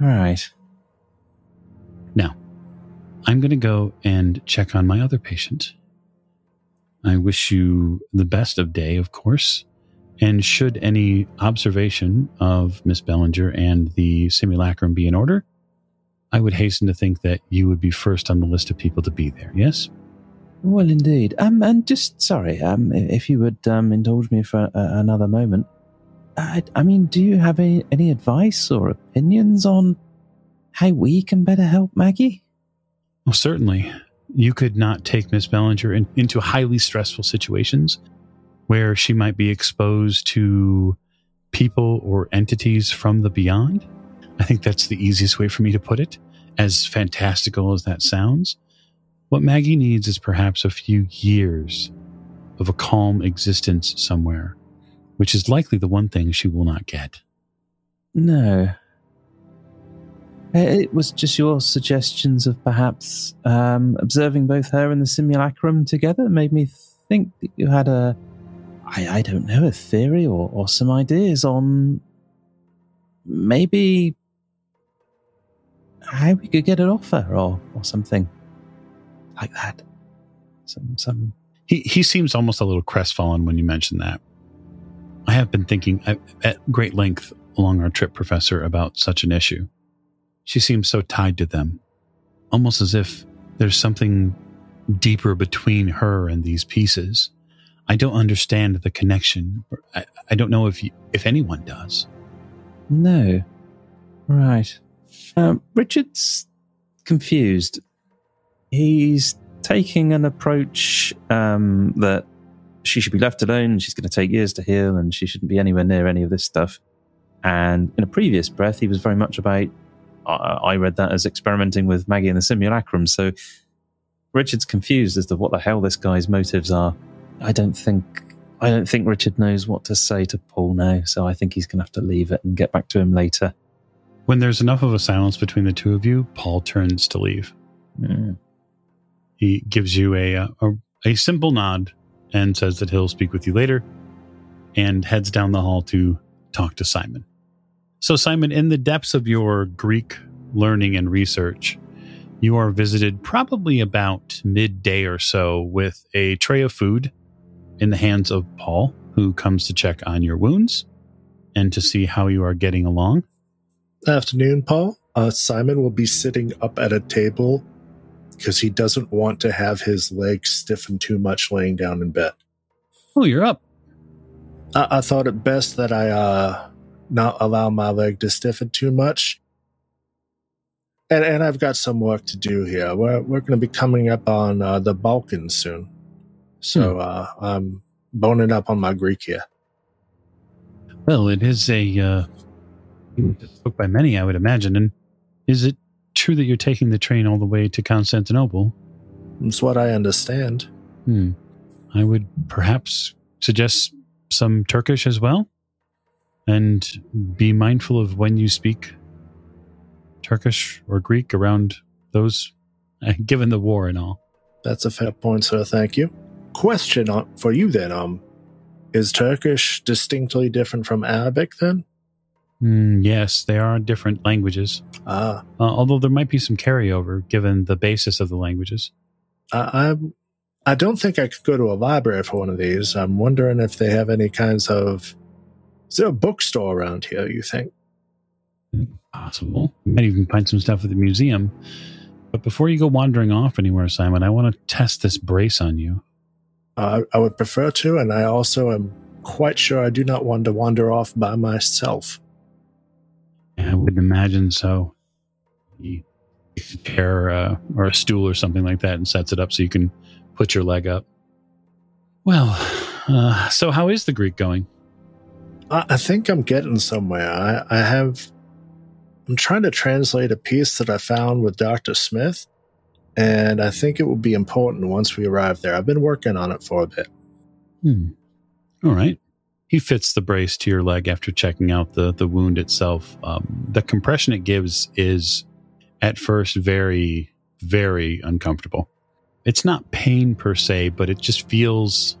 All right. Now, I'm going to go and check on my other patient. I wish you the best of day, of course. And should any observation of Miss Bellinger and the simulacrum be in order, I would hasten to think that you would be first on the list of people to be there. Yes? Well, indeed. Um, and just sorry, um, if you would um, indulge me for uh, another moment. I, I mean, do you have any, any advice or opinions on how we can better help Maggie? Well, certainly. You could not take Miss Bellinger in, into highly stressful situations where she might be exposed to people or entities from the beyond. I think that's the easiest way for me to put it, as fantastical as that sounds. What Maggie needs is perhaps a few years of a calm existence somewhere, which is likely the one thing she will not get. No. Uh, It was just your suggestions of perhaps um, observing both her and the simulacrum together made me think that you had a, I, I don't know, a theory or, or some ideas on maybe how we could get an offer or, or something like that. Some, some, He, he seems almost a little crestfallen when you mention that. I have been thinking at, at great length along our trip, Professor, about such an issue. She seems so tied to them, almost as if there's something deeper between her and these pieces. I don't understand the connection. I, I don't know if you, if anyone does. no. Right. Um, Richard's confused. He's taking an approach um, that she should be left alone. She's going to take years to heal, and she shouldn't be anywhere near any of this stuff. And in a previous breath, he was very much about. I read that as experimenting with Maggie and the simulacrum. So Richard's confused as to what the hell this guy's motives are. I don't think. I don't think Richard knows what to say to Paul now, so I think he's going to have to leave it and get back to him later. When there's enough of a silence between the two of you, Paul turns to leave. Mm. He gives you a, uh, a a simple nod and says that he'll speak with you later, and heads down the hall to talk to Simon. So, Simon, in the depths of your Greek learning and research, you are visited probably about midday or so with a tray of food in the hands of Paul, who comes to check on your wounds and to see how you are getting along. Afternoon, Paul. Uh, Simon will be sitting up at a table because he doesn't want to have his legs stiffen too much laying down in bed. Oh, you're up. I, I thought it best that I uh, not allow my leg to stiffen too much. And, and I've got some work to do here. We're, we're going to be coming up on uh, the Balkans soon. So uh, I'm boning up on my Greek here. Well, it is a uh, book by many, I would imagine. And is it true that you're taking the train all the way to Constantinople? That's what I understand. Hmm. I would perhaps suggest some Turkish as well. And be mindful of when you speak Turkish or Greek around those, given the war and all. That's a fair point, sir. Thank you. Question for you then. Um, is Turkish distinctly different from Arabic then? Hmm, yes, they are different languages, Ah, uh, although there might be some carryover given the basis of the languages. I, I I don't think I could go to a library for one of these. I'm wondering if they have any kinds of. Is there a bookstore around here? You think? Possible. You might even find some stuff at the museum. But before you go wandering off anywhere, Simon, I want to test this brace on you. Uh, I would prefer to, and I also am quite sure I do not want to wander off by myself. I would imagine so. He takes a chair uh, or a stool or something like that and sets it up so you can put your leg up. Well, uh, so how is the Greek going? I, I think I'm getting somewhere. I, I have. I'm trying to translate a piece that I found with Dr. Smith, and I think it will be important once we arrive there. I've been working on it for a bit. Hmm. All right. He fits the brace to your leg after checking out the the wound itself. Um, the compression it gives is at first very, very uncomfortable. It's not pain per se, but it just feels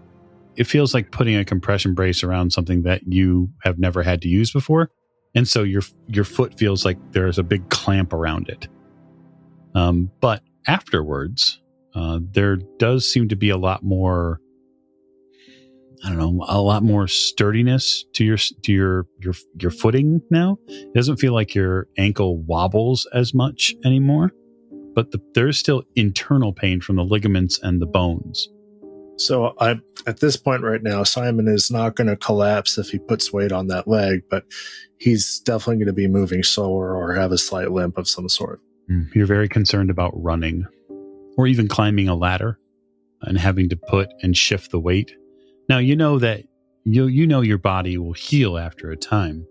it feels like putting a compression brace around something that you have never had to use before. And so your your foot feels like there's a big clamp around it. Um, but afterwards, uh, there does seem to be a lot more I don't know, a lot more sturdiness to your to your your your footing now. It doesn't feel like your ankle wobbles as much anymore, but the, there's still internal pain from the ligaments and the bones. So I at this point right now, Simon is not going to collapse if he puts weight on that leg, but he's definitely going to be moving slower or have a slight limp of some sort. Mm, You're very concerned about running or even climbing a ladder and having to put and shift the weight. Now you know that you you know your body will heal after a time,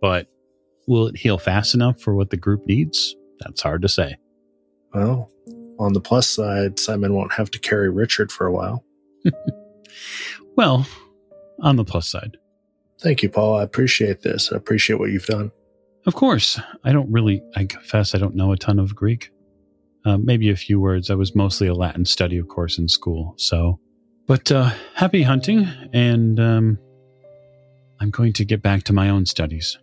but will it heal fast enough for what the group needs? That's hard to say. Well, on the plus side, Simon won't have to carry Richard for a while. Well, on the plus side, Thank you, Paul. I appreciate this. I appreciate what you've done. of course, I don't really. I confess I don't know a ton of Greek. Uh, maybe a few words. I was mostly a Latin study, of course, in school. So, but uh, happy hunting, and um, I'm going to get back to my own studies.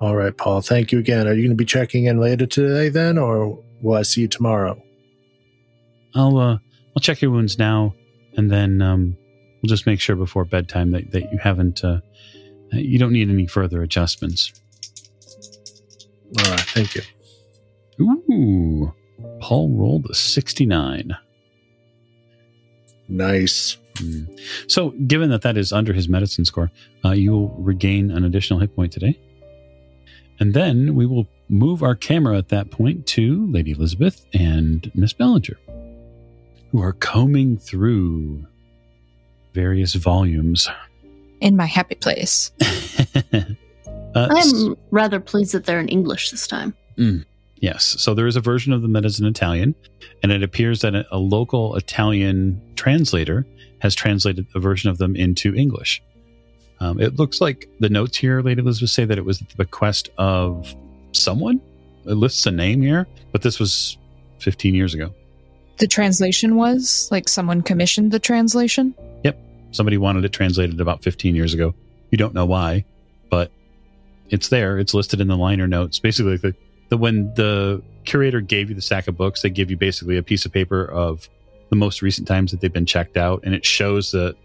All right, Paul. Thank you again. Are you going to be checking in later today then, or will I see you tomorrow? I'll uh, I'll check your wounds now, and then um, we'll just make sure before bedtime that, that you haven't uh, you don't need any further adjustments. All right. Thank you. Ooh, Paul rolled a sixty nine. Nice. Hmm. So, given that that is under his medicine score, uh, you will regain an additional hit point today. And then we will move our camera at that point to Lady Elisabeth and Miss Bellinger, who are combing through various volumes. In my happy place. uh, I'm rather pleased that they're in English this time. Yes. So there is a version of them that is in Italian, and it appears that a, a local Italian translator has translated a version of them into English. Um, it looks like the notes here, Lady Elisabeth, say that it was at the bequest of someone. It lists a name here, but this was 15 years ago. The translation was like someone commissioned the translation. Yep. Somebody wanted it translated about 15 years ago. You don't know why, but it's there. It's listed in the liner notes. Basically, the, the when the curator gave you the stack of books, they give you basically a piece of paper of the most recent times that they've been checked out, and it shows that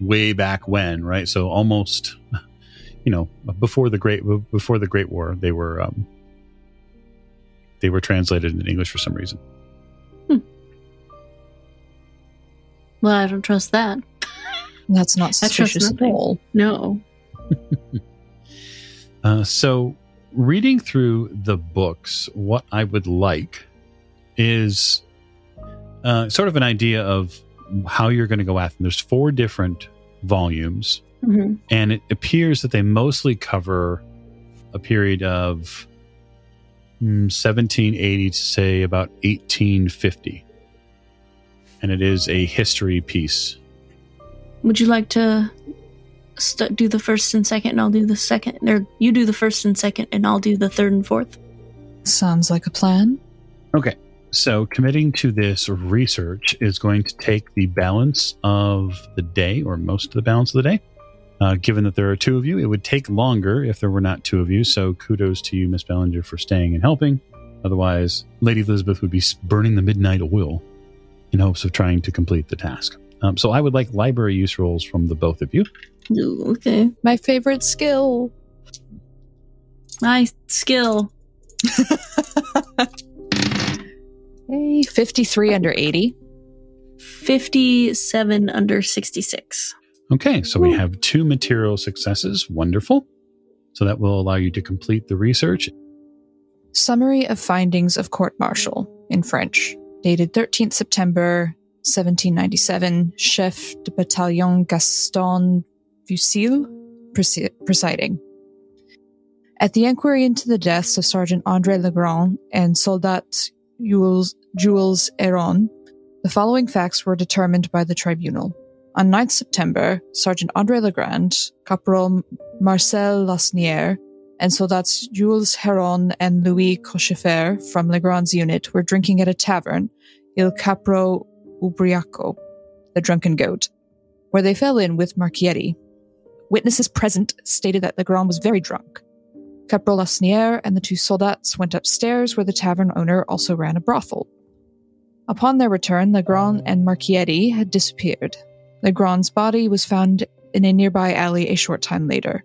way back when, right? So almost, you know, before the great before the Great War, they were um, they were translated in English for some reason. Well, I don't trust that. That's not I suspicious at all. No. Uh, so, reading through the books, what I would like is uh, sort of an idea of how you're going to go after them. There's four different volumes, hmm and it appears that they mostly cover a period of mm, 1780 to say about 1850. And it is a history piece. Would you like to st- do the first and second, and I'll do the second? Or you do the first and second, and I'll do the third and fourth? Sounds like a plan. Okay. So, committing to this research is going to take the balance of the day, or most of the balance of the day. Uh, given that there are two of you, it would take longer if there were not two of you. So, kudos to you, Miss Bellinger, for staying and helping. Otherwise, Lady Elisabeth would be burning the midnight oil in hopes of trying to complete the task. Um, so, I would like library use rolls from the both of you. Ooh, okay. My favorite skill. My skill. Hey, 53 under 80. 57 under 66. Okay, so we have two material successes. Wonderful. So, that will allow you to complete the research Summary of findings of court martial in French, dated 13th September 1797. Chef de bataillon Gaston Fusil presiding. At the inquiry into the deaths of Sergeant Andre Legrand and Soldat Jules, Jules Heron, the following facts were determined by the tribunal. On 9th September, Sergeant Andre Legrand, Corporal Marcel Lasnier, And so that's Jules Heron and Louis Cochefer from Legrand's unit were drinking at a tavern, Il Capro Ubriaco, the drunken goat, where they fell in with Marchetti. Witnesses present stated that Legrand was very drunk. Capro Lasnier and the two soldats went upstairs where the tavern owner also ran a brothel. Upon their return, Legrand and Marchetti had disappeared. Legrand's body was found in a nearby alley a short time later.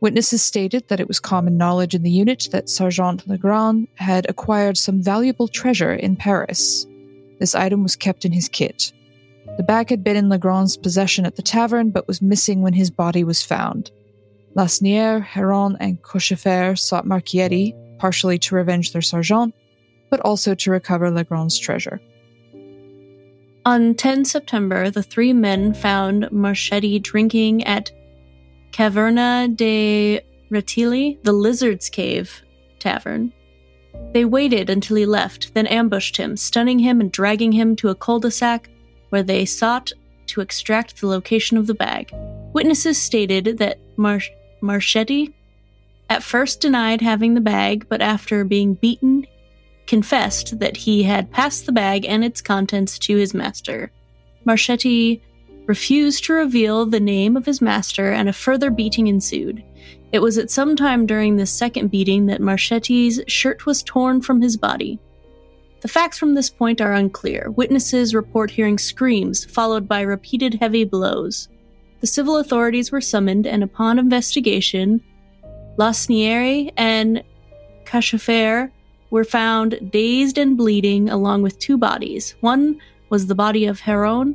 Witnesses stated that it was common knowledge in the unit that Sergeant Legrand had acquired some valuable treasure in Paris. This item was kept in his kit. The bag had been in Legrand's possession at the tavern, but was missing when his body was found. Lasnier, Heron, and Cochefer sought Marchetti, partially to revenge their sergeant, but also to recover Legrand's treasure. On 10 September, the three men found Marchetti drinking at Caverna de Rettili, the Lizard's Cave tavern. They waited until he left, then ambushed him, stunning him and dragging him to a cul de sac where they sought to extract the location of the bag. Witnesses stated that Mar- Marchetti at first denied having the bag, but after being beaten, confessed that he had passed the bag and its contents to his master. Marchetti refused to reveal the name of his master, and a further beating ensued. It was at some time during this second beating that Marchetti's shirt was torn from his body. The facts from this point are unclear. Witnesses report hearing screams, followed by repeated heavy blows. The civil authorities were summoned, and upon investigation, Lasnieri and Cochefer were found dazed and bleeding, along with two bodies. One was the body of Heron,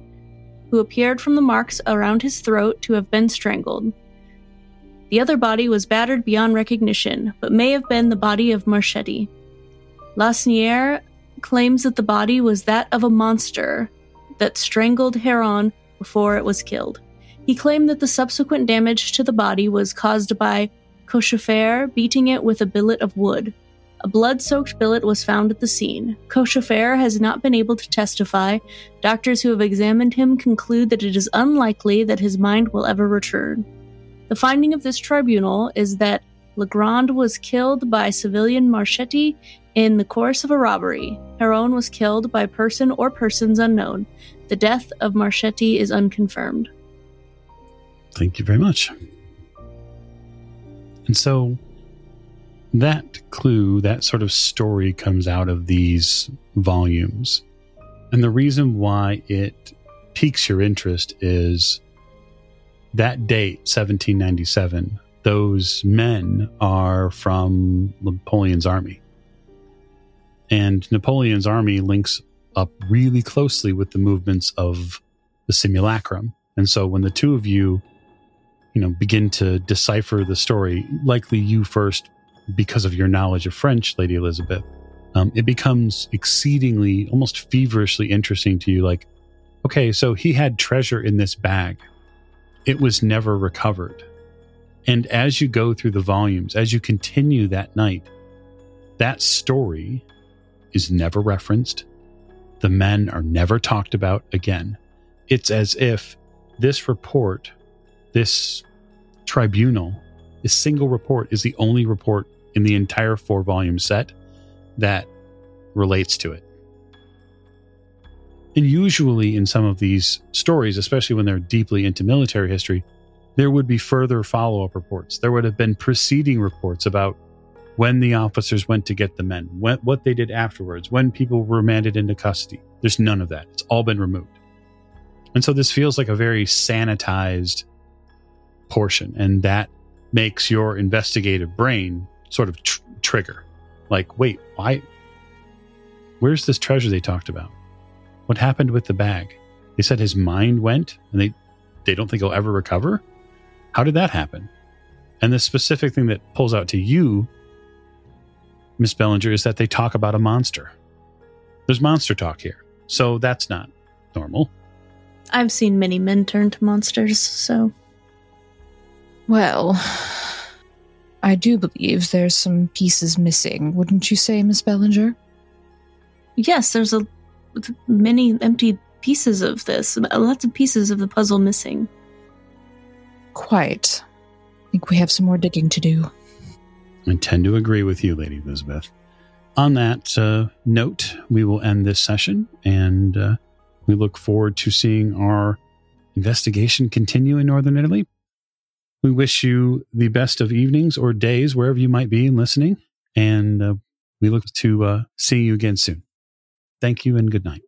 who appeared from the marks around his throat to have been strangled. The other body was battered beyond recognition, but may have been the body of Marchetti. Lasnier claims that the body was that of a monster that strangled Heron before it was killed. He claimed that the subsequent damage to the body was caused by Cochefer beating it with a billet of wood. A blood soaked billet was found at the scene. Cochefer has not been able to testify. Doctors who have examined him conclude that it is unlikely that his mind will ever return. The finding of this tribunal is that Legrand was killed by civilian Marchetti in the course of a robbery. Heron was killed by person or persons unknown. The death of Marchetti is unconfirmed. Thank you very much. And so that clue, that sort of story comes out of these volumes. And the reason why it piques your interest is that date, 1797, those men are from Napoleon's army. And Napoleon's army links up really closely with the movements of the simulacrum. And so when the two of you, you know, begin to decipher the story, likely you first because of your knowledge of French, Lady Elisabeth, um, it becomes exceedingly, almost feverishly interesting to you. Like, okay, so he had treasure in this bag, it was never recovered. And as you go through the volumes, as you continue that night, that story is never referenced. The men are never talked about again. It's as if this report, this tribunal, this single report is the only report in the entire four volume set that relates to it. And usually, in some of these stories, especially when they're deeply into military history, there would be further follow up reports. There would have been preceding reports about when the officers went to get the men, when, what they did afterwards, when people were remanded into custody. There's none of that. It's all been removed. And so this feels like a very sanitized portion. And that makes your investigative brain sort of tr- trigger. Like, wait, why? Where's this treasure they talked about? What happened with the bag? They said his mind went and they, they don't think he'll ever recover? How did that happen? And the specific thing that pulls out to you, Miss Bellinger, is that they talk about a monster. There's monster talk here. So that's not normal. I've seen many men turn to monsters, so. Well, I do believe there's some pieces missing, wouldn't you say, Miss Bellinger? Yes, there's a many empty pieces of this, lots of pieces of the puzzle missing. Quite. I think we have some more digging to do. I tend to agree with you, Lady Elisabeth. On that uh, note, we will end this session and uh, we look forward to seeing our investigation continue in Northern Italy. We wish you the best of evenings or days, wherever you might be listening. And uh, we look to uh, see you again soon. Thank you and good night.